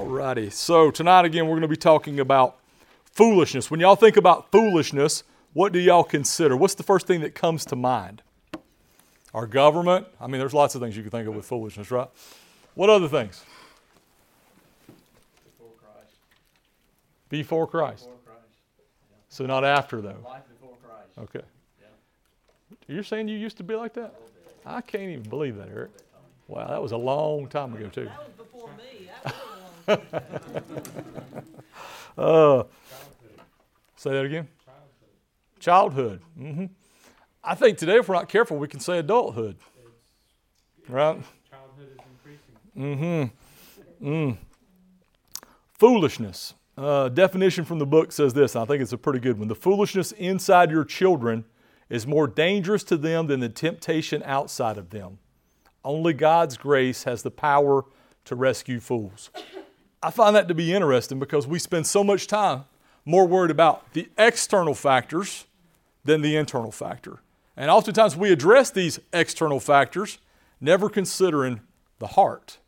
Alrighty. So tonight again, we're going to be talking about foolishness. When y'all think about foolishness, what do y'all consider? What's the first thing that comes to mind? Our government. I mean, there's lots of things you can think of with foolishness, right? What other things? Before Christ. Before Christ. Before Christ. So not after though. Life before Christ. Okay. Yeah. You're saying you used to be like that? I can't even believe that, Eric. Wow, that was a long time ago too. That was before me. That was a long Uh, say that again. Childhood. hmm I think today, if we're not careful, we can say adulthood. Right? Childhood is increasing. Mm-hmm. Mm. Foolishness. Uh, definition from the book says this. and I think it's a pretty good one. The foolishness inside your children is more dangerous to them than the temptation outside of them. Only God's grace has the power to rescue fools. I find that to be interesting because we spend so much time more worried about the external factors than the internal factor. And oftentimes we address these external factors, never considering the heart.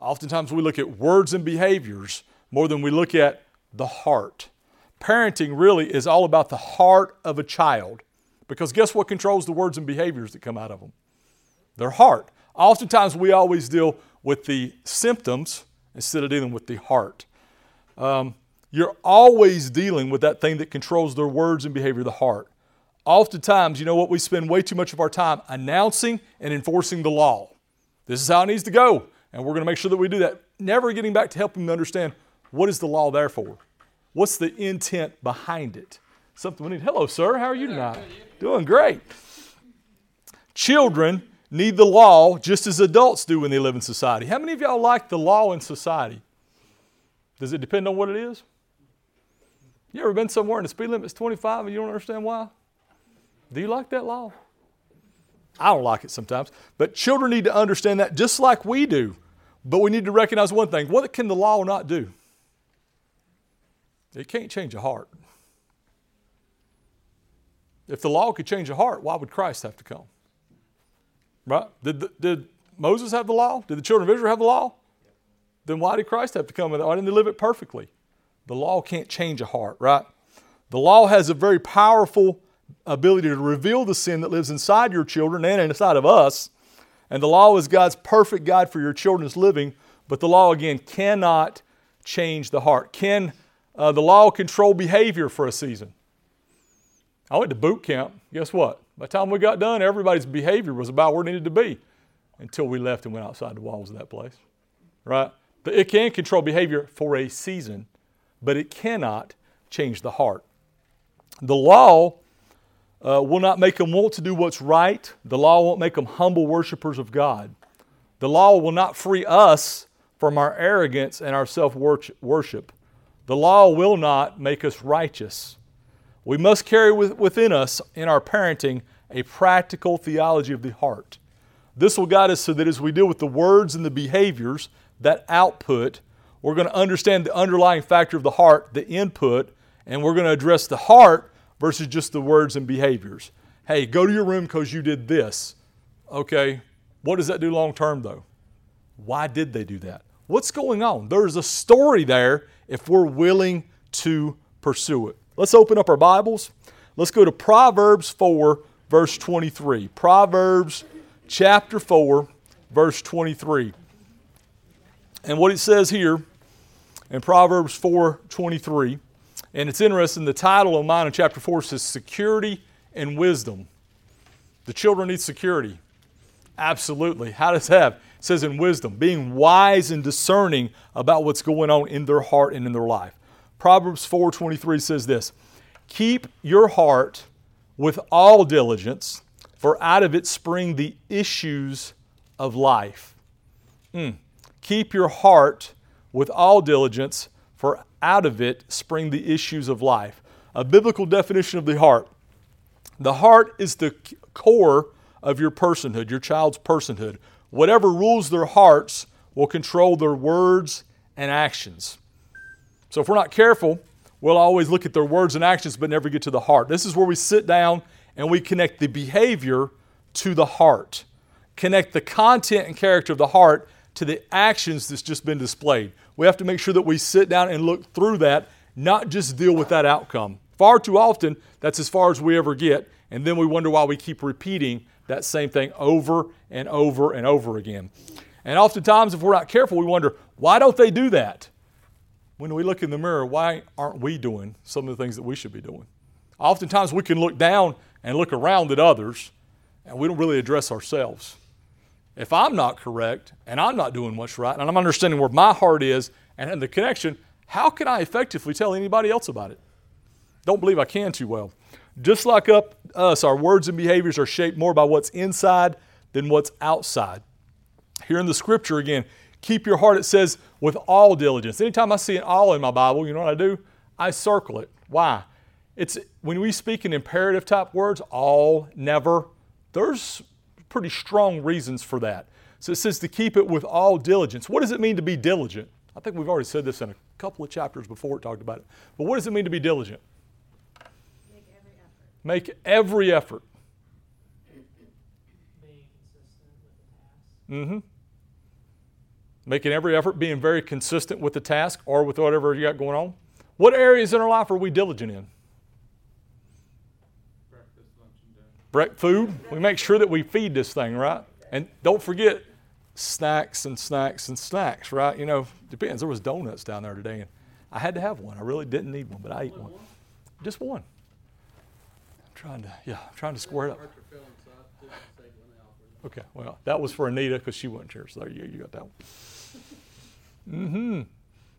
Oftentimes we look at words and behaviors more than we look at the heart. Parenting really is all about the heart of a child because guess what controls the words and behaviors that come out of them? Their heart. Oftentimes we always deal with the symptoms instead of dealing with the heart. Um, you're always dealing with that thing that controls their words and behavior, the heart. Oftentimes, you know what? We spend way too much of our time announcing and enforcing the law. This is how it needs to go, and we're going to make sure that we do that. Never getting back to helping them understand what is the law there for? What's the intent behind it? Something we need. Hello, sir. How are you tonight? Doing great. Children need the law just as adults do when they live in society. How many of y'all like the law in society? Does it depend on what it is? You ever been somewhere and the speed limit's 25 and you don't understand why? Do you like that law? I don't like it sometimes. But children need to understand that just like we do. But we need to recognize one thing what can the law not do? It can't change a heart. If the law could change a heart, why would Christ have to come? Right? Did, did Moses have the law? Did the children of Israel have the law? Then why did Christ have to come? Why didn't they live it perfectly? The law can't change a heart, right? The law has a very powerful ability to reveal the sin that lives inside your children and inside of us. And the law is God's perfect guide for your children's living, but the law, again, cannot change the heart. Can uh, the law control behavior for a season? I went to boot camp. Guess what? By the time we got done, everybody's behavior was about where it needed to be until we left and went outside the walls of that place. Right? But it can control behavior for a season, but it cannot change the heart. The law uh, will not make them want to do what's right. The law won't make them humble worshipers of God. The law will not free us from our arrogance and our self worship. The law will not make us righteous. We must carry within us in our parenting a practical theology of the heart. This will guide us so that as we deal with the words and the behaviors, that output, we're going to understand the underlying factor of the heart, the input, and we're going to address the heart versus just the words and behaviors. Hey, go to your room because you did this. Okay, what does that do long term though? Why did they do that? What's going on? There's a story there if we're willing to pursue it. Let's open up our Bibles. Let's go to Proverbs 4, verse 23. Proverbs chapter 4, verse 23. And what it says here in Proverbs 4, 23, and it's interesting, the title of mine in chapter 4 says Security and Wisdom. The children need security. Absolutely. How does that? It says in wisdom, being wise and discerning about what's going on in their heart and in their life. Proverbs 4:23 says this: "Keep your heart with all diligence, for out of it spring the issues of life." Mm. Keep your heart with all diligence, for out of it spring the issues of life. A biblical definition of the heart. The heart is the core of your personhood, your child's personhood. Whatever rules their hearts will control their words and actions. So if we're not careful, we'll always look at their words and actions but never get to the heart. This is where we sit down and we connect the behavior to the heart. Connect the content and character of the heart to the actions that's just been displayed. We have to make sure that we sit down and look through that, not just deal with that outcome. Far too often, that's as far as we ever get, and then we wonder why we keep repeating that same thing over and over and over again. And oftentimes, if we're not careful, we wonder, why don't they do that? When we look in the mirror, why aren't we doing some of the things that we should be doing? Oftentimes, we can look down and look around at others, and we don't really address ourselves. If I'm not correct and I'm not doing what's right, and I'm understanding where my heart is and the connection, how can I effectively tell anybody else about it? Don't believe I can too well. Just like up us, our words and behaviors are shaped more by what's inside than what's outside. Here in the scripture again, keep your heart, it says, with all diligence. Anytime I see an all in my Bible, you know what I do? I circle it. Why? It's when we speak in imperative type words, all, never, there's pretty strong reasons for that. So it says to keep it with all diligence. What does it mean to be diligent? I think we've already said this in a couple of chapters before it talked about it. But what does it mean to be diligent? Make every effort. Make every effort. Being consistent with the task. Mm-hmm. Making every effort, being very consistent with the task or with whatever you got going on. What areas in our life are we diligent in? Breakfast, lunch, and dinner. Break food. We make sure that we feed this thing, right? And don't forget snacks and snacks and snacks, right? You know, depends. There was donuts down there today, and I had to have one. I really didn't need one, but I ate one. Just one. I'm trying to, yeah, I'm trying to square it up. Okay, well, that was for Anita because she wasn't here. So there you, you got that one. Mm-hmm.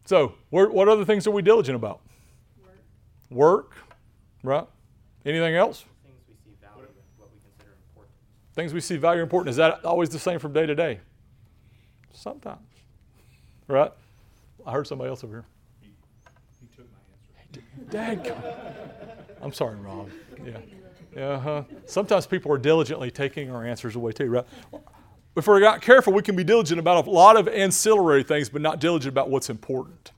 So, what other things are we diligent about? Work. Work, right? Anything else? Things we see value in, what we consider important. Things we see value important. Is that always the same from day to day? Sometimes, right? I heard somebody else over here. He took my answer. Dad, I'm sorry, Rob. Yeah. Uh-huh. Sometimes people are diligently taking our answers away too, right? If we're not careful, we can be diligent about a lot of ancillary things, but not diligent about what's important.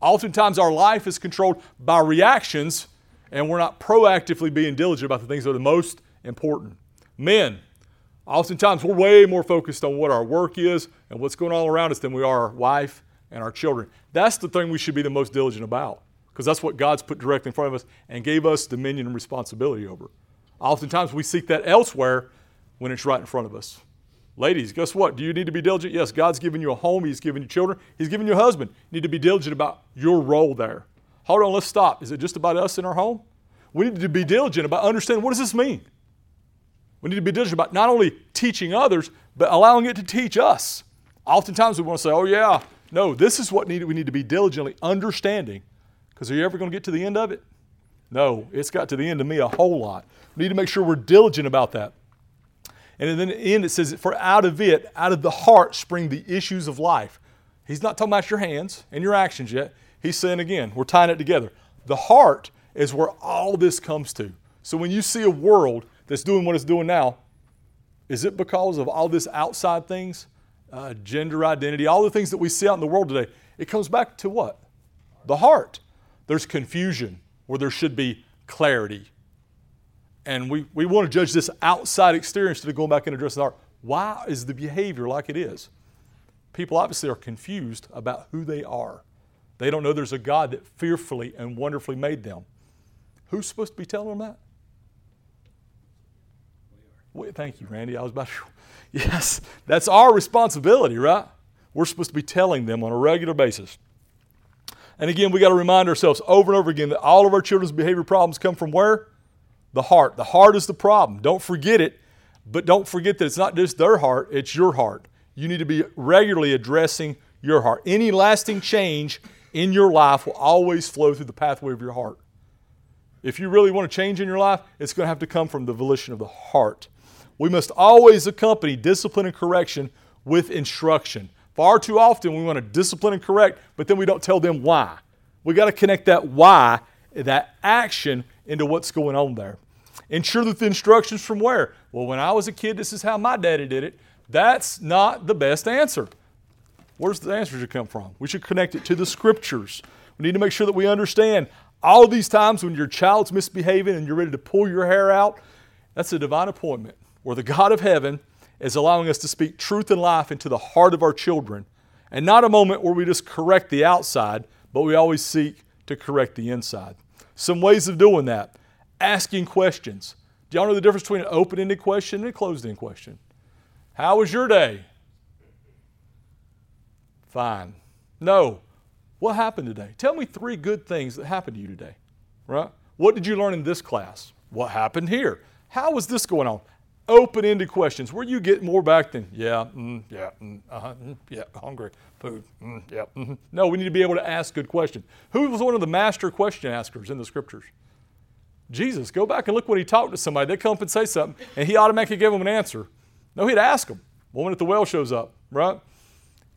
Oftentimes, our life is controlled by reactions, and we're not proactively being diligent about the things that are the most important. Men, oftentimes we're way more focused on what our work is and what's going on around us than we are our wife and our children. That's the thing we should be the most diligent about because that's what God's put directly in front of us and gave us dominion and responsibility over. Oftentimes we seek that elsewhere when it's right in front of us. Ladies, guess what? Do you need to be diligent? Yes, God's given you a home, He's given you children, He's given you a husband. You need to be diligent about your role there. Hold on, let's stop. Is it just about us in our home? We need to be diligent about understanding what does this mean? We need to be diligent about not only teaching others, but allowing it to teach us. Oftentimes we want to say, oh, yeah, no, this is what we need to be diligently understanding. Because are you ever going to get to the end of it? No, it's got to the end of me a whole lot. We need to make sure we're diligent about that. And then in the end, it says, For out of it, out of the heart, spring the issues of life. He's not talking about your hands and your actions yet. He's saying again, we're tying it together. The heart is where all this comes to. So when you see a world that's doing what it's doing now, is it because of all this outside things, uh, gender identity, all the things that we see out in the world today? It comes back to what? The heart. There's confusion where there should be clarity. And we, we want to judge this outside exterior instead of going back and addressing heart. Why is the behavior like it is? People obviously are confused about who they are. They don't know there's a God that fearfully and wonderfully made them. Who's supposed to be telling them that? Wait, thank you, Randy. I was about to. Yes, that's our responsibility, right? We're supposed to be telling them on a regular basis. And again, we got to remind ourselves over and over again that all of our children's behavior problems come from where? The heart. The heart is the problem. Don't forget it, but don't forget that it's not just their heart, it's your heart. You need to be regularly addressing your heart. Any lasting change in your life will always flow through the pathway of your heart. If you really want to change in your life, it's going to have to come from the volition of the heart. We must always accompany discipline and correction with instruction. Far too often we want to discipline and correct, but then we don't tell them why. We got to connect that why, that action, into what's going on there. Ensure that the instructions from where? Well, when I was a kid, this is how my daddy did it. That's not the best answer. Where's the answer should come from? We should connect it to the scriptures. We need to make sure that we understand all these times when your child's misbehaving and you're ready to pull your hair out, that's a divine appointment where the God of heaven is allowing us to speak truth and life into the heart of our children, and not a moment where we just correct the outside, but we always seek to correct the inside. Some ways of doing that asking questions. Do y'all know the difference between an open ended question and a closed ended question? How was your day? Fine. No. What happened today? Tell me three good things that happened to you today. Right? What did you learn in this class? What happened here? How was this going on? Open ended questions where you get more back than, yeah, mm, yeah, mm, uh-huh, mm, yeah, hungry, food, mm, yeah. mhm. No, we need to be able to ask good questions. Who was one of the master question askers in the scriptures? Jesus. Go back and look when he talked to somebody. They come up and say something, and he automatically gave them an answer. No, he'd ask them. Woman at the well shows up, right?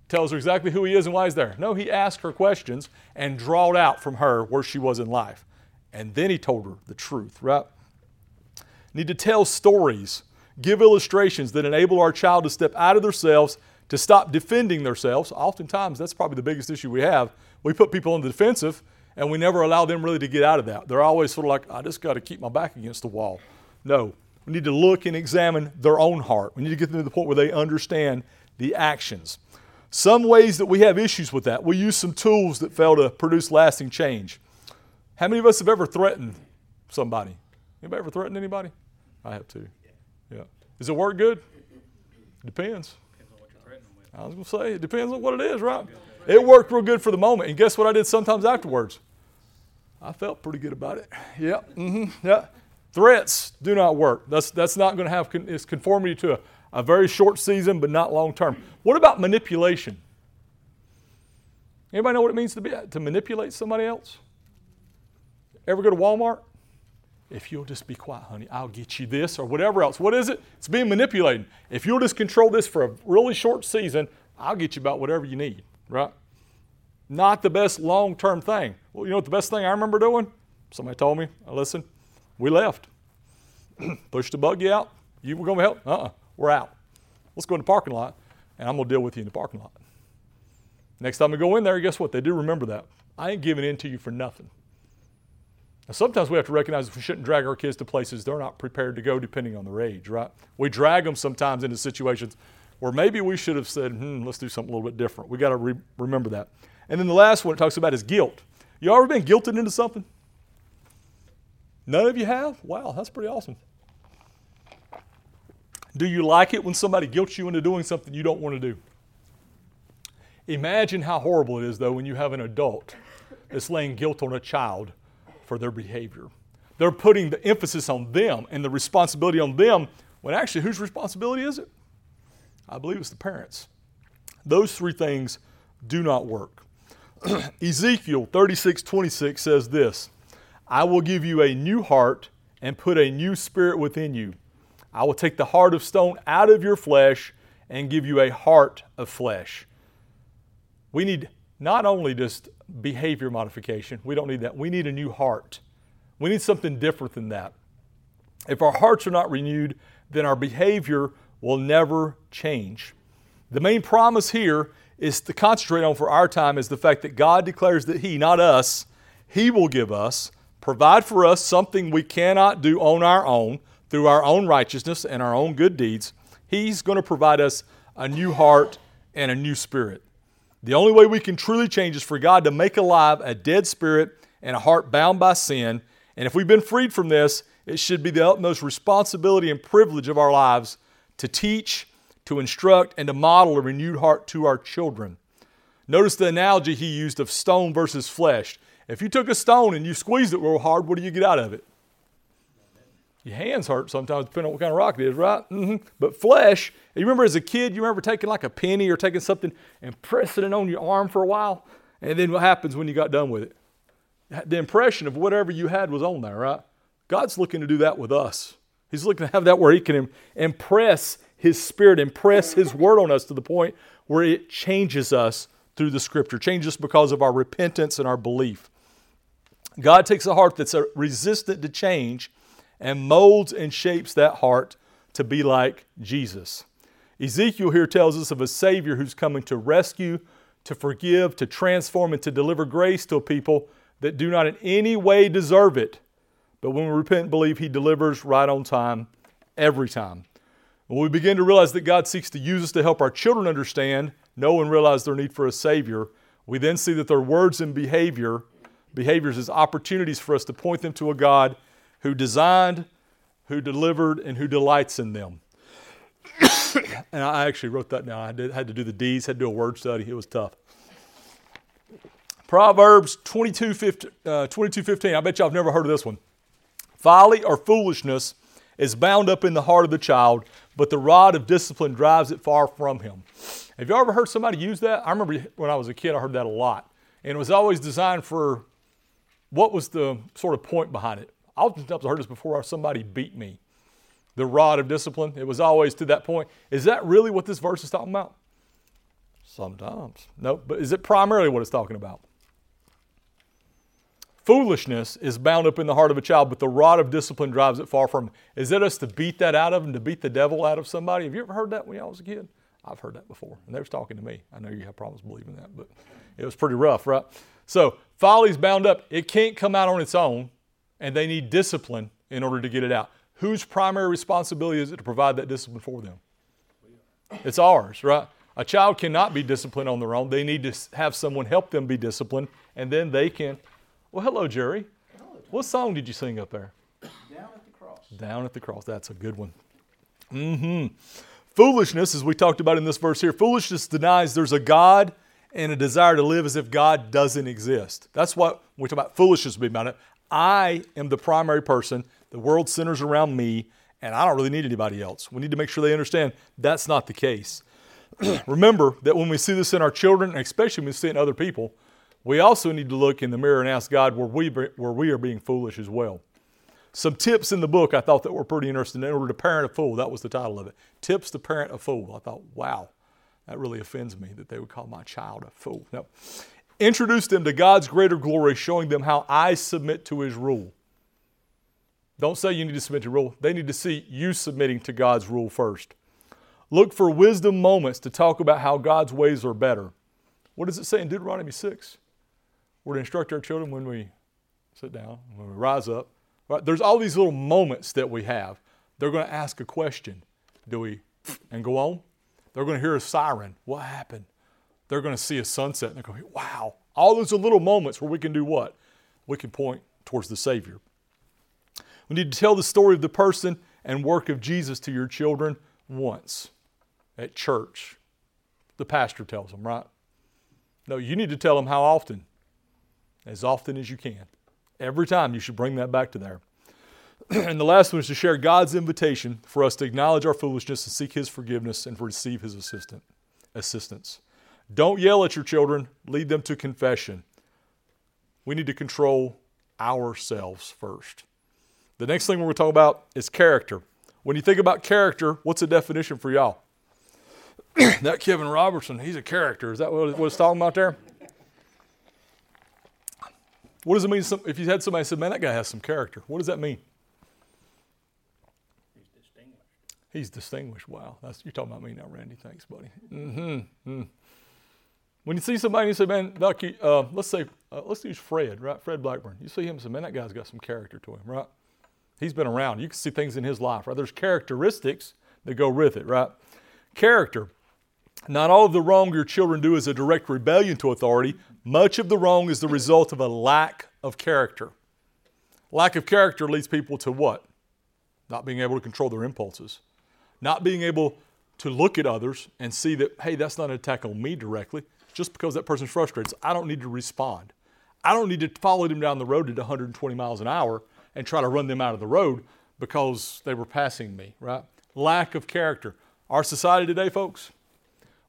Tells her exactly who he is and why he's there. No, he asked her questions and drawed out from her where she was in life. And then he told her the truth, right? Need to tell stories, give illustrations that enable our child to step out of themselves, to stop defending themselves. Oftentimes, that's probably the biggest issue we have. We put people on the defensive and we never allow them really to get out of that. They're always sort of like, I just got to keep my back against the wall. No, we need to look and examine their own heart. We need to get them to the point where they understand the actions. Some ways that we have issues with that, we use some tools that fail to produce lasting change. How many of us have ever threatened somebody? Anybody ever threatened anybody? I have too. Yeah. Does it work good? Depends. I was going to say, it depends on what it is, right? It worked real good for the moment. And guess what I did sometimes afterwards? I felt pretty good about it. Yeah. Mm-hmm. Yeah. Threats do not work. That's, that's not going to have con- it's conformity to a, a very short season, but not long term. What about manipulation? Anybody know what it means to be to manipulate somebody else? Ever go to Walmart? If you'll just be quiet, honey, I'll get you this or whatever else. What is it? It's being manipulated. If you'll just control this for a really short season, I'll get you about whatever you need, right? Not the best long term thing. Well, you know what the best thing I remember doing? Somebody told me, I listened. We left. Pushed the buggy out. You were going to help? Uh uh-uh. uh. we are out. Let's go in the parking lot, and I'm going to deal with you in the parking lot. Next time we go in there, guess what? They do remember that. I ain't giving in to you for nothing. Now, sometimes we have to recognize we shouldn't drag our kids to places they're not prepared to go depending on their age, right? We drag them sometimes into situations where maybe we should have said, hmm, let's do something a little bit different. We got to re- remember that. And then the last one it talks about is guilt. You ever been guilted into something? None of you have? Wow, that's pretty awesome. Do you like it when somebody guilts you into doing something you don't want to do? Imagine how horrible it is, though, when you have an adult that's laying guilt on a child for their behavior. They're putting the emphasis on them and the responsibility on them when actually, whose responsibility is it? I believe it's the parents. Those three things do not work. Ezekiel 36 26 says this I will give you a new heart and put a new spirit within you. I will take the heart of stone out of your flesh and give you a heart of flesh. We need not only just behavior modification, we don't need that. We need a new heart. We need something different than that. If our hearts are not renewed, then our behavior will never change. The main promise here is to concentrate on for our time is the fact that God declares that He, not us, He will give us, provide for us something we cannot do on our own through our own righteousness and our own good deeds. He's going to provide us a new heart and a new spirit. The only way we can truly change is for God to make alive a dead spirit and a heart bound by sin. And if we've been freed from this, it should be the utmost responsibility and privilege of our lives to teach, to instruct, and to model a renewed heart to our children. Notice the analogy he used of stone versus flesh. If you took a stone and you squeezed it real hard, what do you get out of it? Your hands hurt sometimes, depending on what kind of rock it is, right? Mm-hmm. But flesh, you remember as a kid, you remember taking like a penny or taking something and pressing it on your arm for a while? And then what happens when you got done with it? The impression of whatever you had was on there, right? God's looking to do that with us. He's looking to have that where He can impress His Spirit, impress His Word on us to the point where it changes us through the Scripture, changes us because of our repentance and our belief. God takes a heart that's resistant to change and molds and shapes that heart to be like Jesus. Ezekiel here tells us of a Savior who's coming to rescue, to forgive, to transform, and to deliver grace to a people that do not in any way deserve it. But when we repent and believe, He delivers right on time, every time. When we begin to realize that God seeks to use us to help our children understand, know, and realize their need for a Savior, we then see that their words and behavior, behaviors as opportunities for us to point them to a God who designed, who delivered, and who delights in them. And I actually wrote that down. I did, had to do the D's, had to do a word study. It was tough. Proverbs 22 15, uh, 22, 15. I bet y'all have never heard of this one. Folly or foolishness is bound up in the heart of the child, but the rod of discipline drives it far from him. Have you ever heard somebody use that? I remember when I was a kid, I heard that a lot. And it was always designed for what was the sort of point behind it? Oftentimes I heard this before somebody beat me. The rod of discipline, it was always to that point. Is that really what this verse is talking about? Sometimes. No, but is it primarily what it's talking about? Foolishness is bound up in the heart of a child, but the rod of discipline drives it far from him. Is it us to beat that out of them, to beat the devil out of somebody? Have you ever heard that when I was a kid? I've heard that before. And they was talking to me. I know you have problems believing that, but it was pretty rough, right? So folly's bound up. It can't come out on its own, and they need discipline in order to get it out. Whose primary responsibility is it to provide that discipline for them? It's ours, right? A child cannot be disciplined on their own. They need to have someone help them be disciplined, and then they can. Well, hello, Jerry. What song did you sing up there? Down at the cross. Down at the cross. That's a good one. Mm-hmm. Foolishness, as we talked about in this verse here, foolishness denies there's a God and a desire to live as if God doesn't exist. That's what we talk about foolishness being about it. I am the primary person. The world centers around me, and I don't really need anybody else. We need to make sure they understand that's not the case. Remember that when we see this in our children, and especially when we see it in other people, we also need to look in the mirror and ask God where we, where we are being foolish as well. Some tips in the book I thought that were pretty interesting. In order to parent a fool, that was the title of it. Tips to parent a fool. I thought, wow, that really offends me that they would call my child a fool. No. Introduce them to God's greater glory, showing them how I submit to His rule. Don't say you need to submit to rule. They need to see you submitting to God's rule first. Look for wisdom moments to talk about how God's ways are better. What does it say in Deuteronomy 6? We're to instruct our children when we sit down, when we rise up. Right? There's all these little moments that we have. They're going to ask a question. Do we and go on? They're going to hear a siren. What happened? They're going to see a sunset and they're going, wow. All those little moments where we can do what? We can point towards the Savior. We need to tell the story of the person and work of Jesus to your children once at church. The pastor tells them, right? No, you need to tell them how often. As often as you can. Every time you should bring that back to there. and the last one is to share God's invitation for us to acknowledge our foolishness and seek His forgiveness and receive His assistance. Don't yell at your children, lead them to confession. We need to control ourselves first. The next thing we're going to talk about is character. When you think about character, what's the definition for y'all? that Kevin Robertson, he's a character. Is that what it's talking about there? What does it mean if you had somebody say, man, that guy has some character? What does that mean? He's distinguished. He's distinguished. Wow. That's, you're talking about me now, Randy. Thanks, buddy. Mm-hmm. Mm. When you see somebody, you say, man, uh, let's say, uh, let's use Fred, right? Fred Blackburn. You see him and say, man, that guy's got some character to him, right? He's been around. You can see things in his life, right? There's characteristics that go with it, right? Character. Not all of the wrong your children do is a direct rebellion to authority. Much of the wrong is the result of a lack of character. Lack of character leads people to what? Not being able to control their impulses. Not being able to look at others and see that, hey, that's not an attack on me directly. Just because that person's frustrated, I don't need to respond. I don't need to follow them down the road at 120 miles an hour and try to run them out of the road because they were passing me, right? Lack of character. Our society today, folks,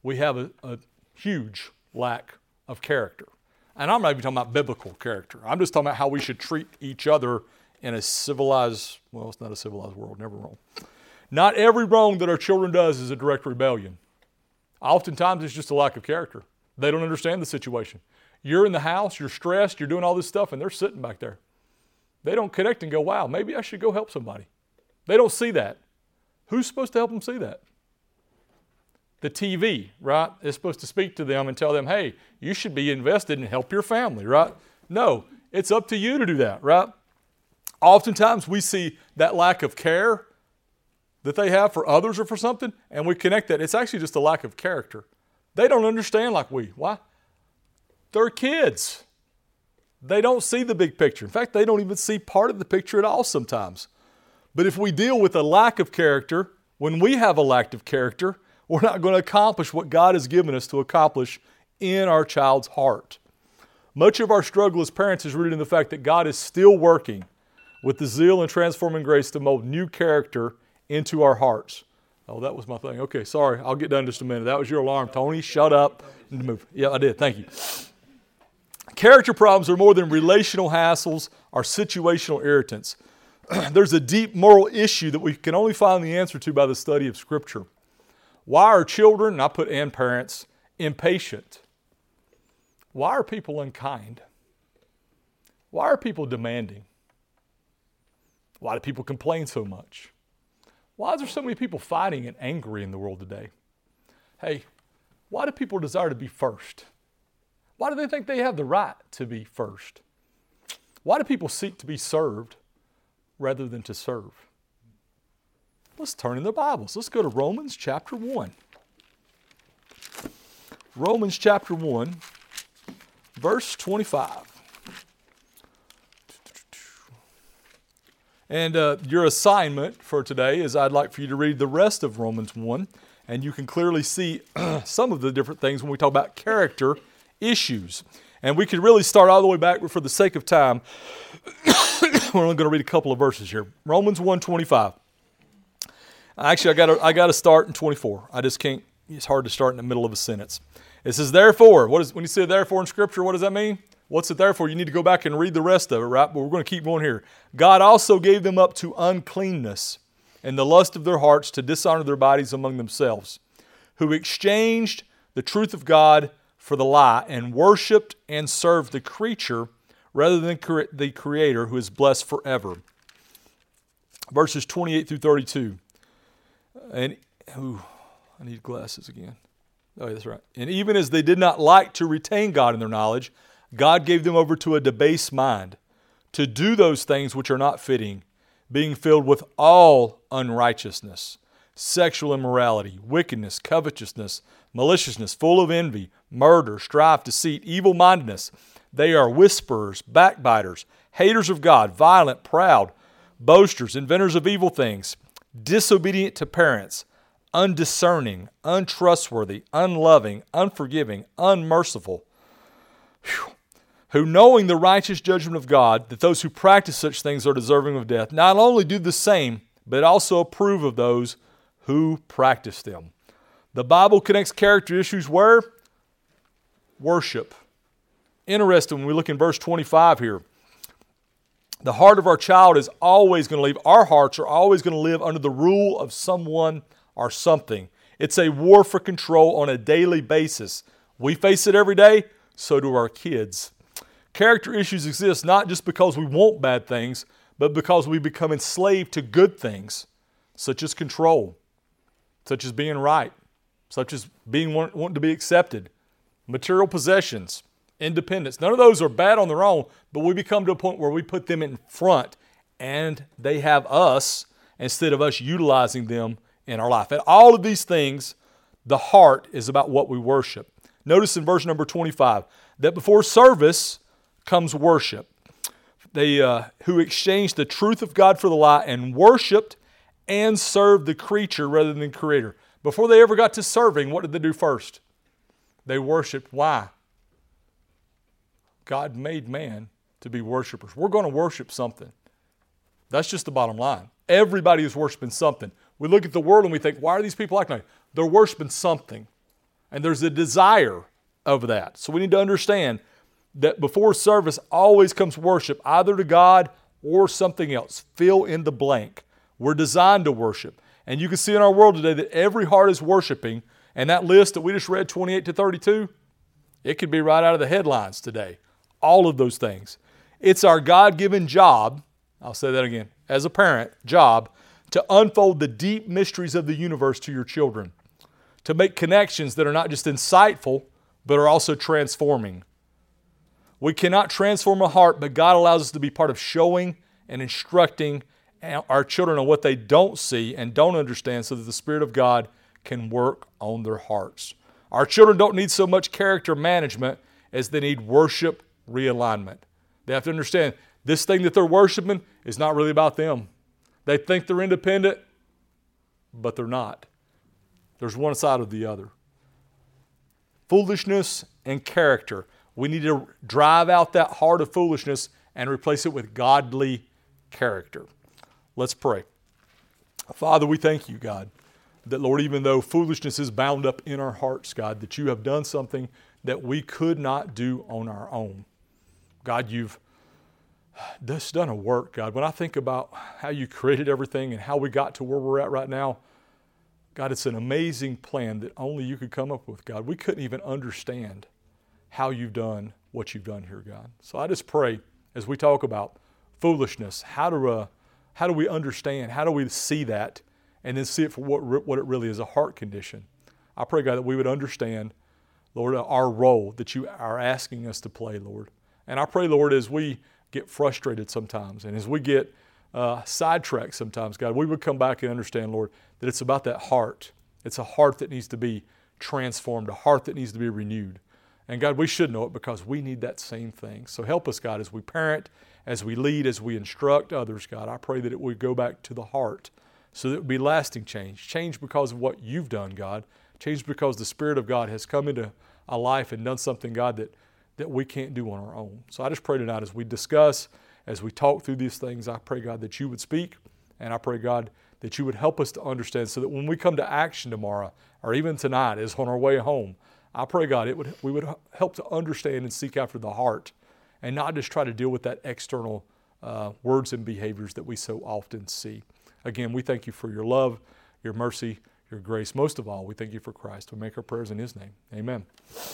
we have a, a huge lack of character. And I'm not even talking about biblical character. I'm just talking about how we should treat each other in a civilized, well, it's not a civilized world, never wrong. Not every wrong that our children does is a direct rebellion. Oftentimes it's just a lack of character. They don't understand the situation. You're in the house, you're stressed, you're doing all this stuff, and they're sitting back there. They don't connect and go, wow, maybe I should go help somebody. They don't see that. Who's supposed to help them see that? the TV, right, is supposed to speak to them and tell them, hey, you should be invested and help your family, right? No, it's up to you to do that, right? Oftentimes we see that lack of care that they have for others or for something, and we connect that, it's actually just a lack of character. They don't understand like we. Why? They're kids. They don't see the big picture. In fact, they don't even see part of the picture at all sometimes. But if we deal with a lack of character, when we have a lack of character, we're not going to accomplish what God has given us to accomplish in our child's heart. Much of our struggle as parents is rooted in the fact that God is still working with the zeal and transforming grace to mold new character into our hearts. Oh, that was my thing. Okay, sorry. I'll get done just a minute. That was your alarm, Tony. Shut up and move. Yeah, I did. Thank you. Character problems are more than relational hassles or situational irritants. There's a deep moral issue that we can only find the answer to by the study of Scripture. Why are children, and I put and parents, impatient? Why are people unkind? Why are people demanding? Why do people complain so much? Why is there so many people fighting and angry in the world today? Hey, why do people desire to be first? Why do they think they have the right to be first? Why do people seek to be served rather than to serve? Let's turn in the Bibles. Let's go to Romans chapter 1. Romans chapter 1, verse 25. And uh, your assignment for today is I'd like for you to read the rest of Romans 1, and you can clearly see some of the different things when we talk about character issues. And we could really start all the way back, but for the sake of time, we're only going to read a couple of verses here. Romans 1:25. Actually, I got I got to start in 24. I just can't. It's hard to start in the middle of a sentence. It says, "Therefore." What is when you say "therefore" in Scripture? What does that mean? What's it there for? You need to go back and read the rest of it, right? But we're going to keep going here. God also gave them up to uncleanness and the lust of their hearts to dishonor their bodies among themselves, who exchanged the truth of God for the lie and worshiped and served the creature rather than the creator who is blessed forever. Verses 28 through 32. And, ooh, I need glasses again. Oh, that's right. And even as they did not like to retain God in their knowledge, God gave them over to a debased mind to do those things which are not fitting, being filled with all unrighteousness, sexual immorality, wickedness, covetousness, maliciousness, full of envy, murder, strife, deceit, evil mindedness. They are whisperers, backbiters, haters of God, violent, proud, boasters, inventors of evil things, disobedient to parents, undiscerning, untrustworthy, unloving, unforgiving, unmerciful. Whew who, knowing the righteous judgment of God, that those who practice such things are deserving of death, not only do the same, but also approve of those who practice them. The Bible connects character issues where? Worship. Interesting when we look in verse 25 here. The heart of our child is always going to live, our hearts are always going to live under the rule of someone or something. It's a war for control on a daily basis. We face it every day, so do our kids. Character issues exist not just because we want bad things, but because we become enslaved to good things, such as control, such as being right, such as being wanting to be accepted, material possessions, independence. None of those are bad on their own, but we become to a point where we put them in front and they have us instead of us utilizing them in our life. And all of these things, the heart is about what we worship. Notice in verse number 25 that before service, comes worship. They uh, who exchanged the truth of God for the lie and worshiped and served the creature rather than the creator. Before they ever got to serving, what did they do first? They worshiped. Why? God made man to be worshipers. We're going to worship something. That's just the bottom line. Everybody is worshiping something. We look at the world and we think, why are these people acting like they're worshiping something? And there's a desire of that. So we need to understand that before service always comes worship, either to God or something else. Fill in the blank. We're designed to worship. And you can see in our world today that every heart is worshiping. And that list that we just read, 28 to 32, it could be right out of the headlines today. All of those things. It's our God given job, I'll say that again, as a parent, job, to unfold the deep mysteries of the universe to your children, to make connections that are not just insightful, but are also transforming. We cannot transform a heart, but God allows us to be part of showing and instructing our children on what they don't see and don't understand so that the Spirit of God can work on their hearts. Our children don't need so much character management as they need worship realignment. They have to understand this thing that they're worshiping is not really about them. They think they're independent, but they're not. There's one side of the other. Foolishness and character. We need to drive out that heart of foolishness and replace it with godly character. Let's pray. Father, we thank you, God, that, Lord, even though foolishness is bound up in our hearts, God, that you have done something that we could not do on our own. God, you've just done a work, God. When I think about how you created everything and how we got to where we're at right now, God, it's an amazing plan that only you could come up with, God. We couldn't even understand how you've done what you've done here, God. So I just pray as we talk about foolishness, how do, uh, how do we understand? How do we see that and then see it for what, what it really is a heart condition? I pray, God, that we would understand, Lord, our role that you are asking us to play, Lord. And I pray, Lord, as we get frustrated sometimes and as we get uh, sidetracked sometimes, God, we would come back and understand, Lord, that it's about that heart. It's a heart that needs to be transformed, a heart that needs to be renewed. And God, we should know it because we need that same thing. So help us, God, as we parent, as we lead, as we instruct others, God. I pray that it would go back to the heart so that it would be lasting change. Change because of what you've done, God. Change because the Spirit of God has come into a life and done something, God, that, that we can't do on our own. So I just pray tonight as we discuss, as we talk through these things, I pray, God, that you would speak. And I pray, God, that you would help us to understand so that when we come to action tomorrow or even tonight, as on our way home, I pray, God, it would, we would help to understand and seek after the heart and not just try to deal with that external uh, words and behaviors that we so often see. Again, we thank you for your love, your mercy, your grace. Most of all, we thank you for Christ. We make our prayers in His name. Amen.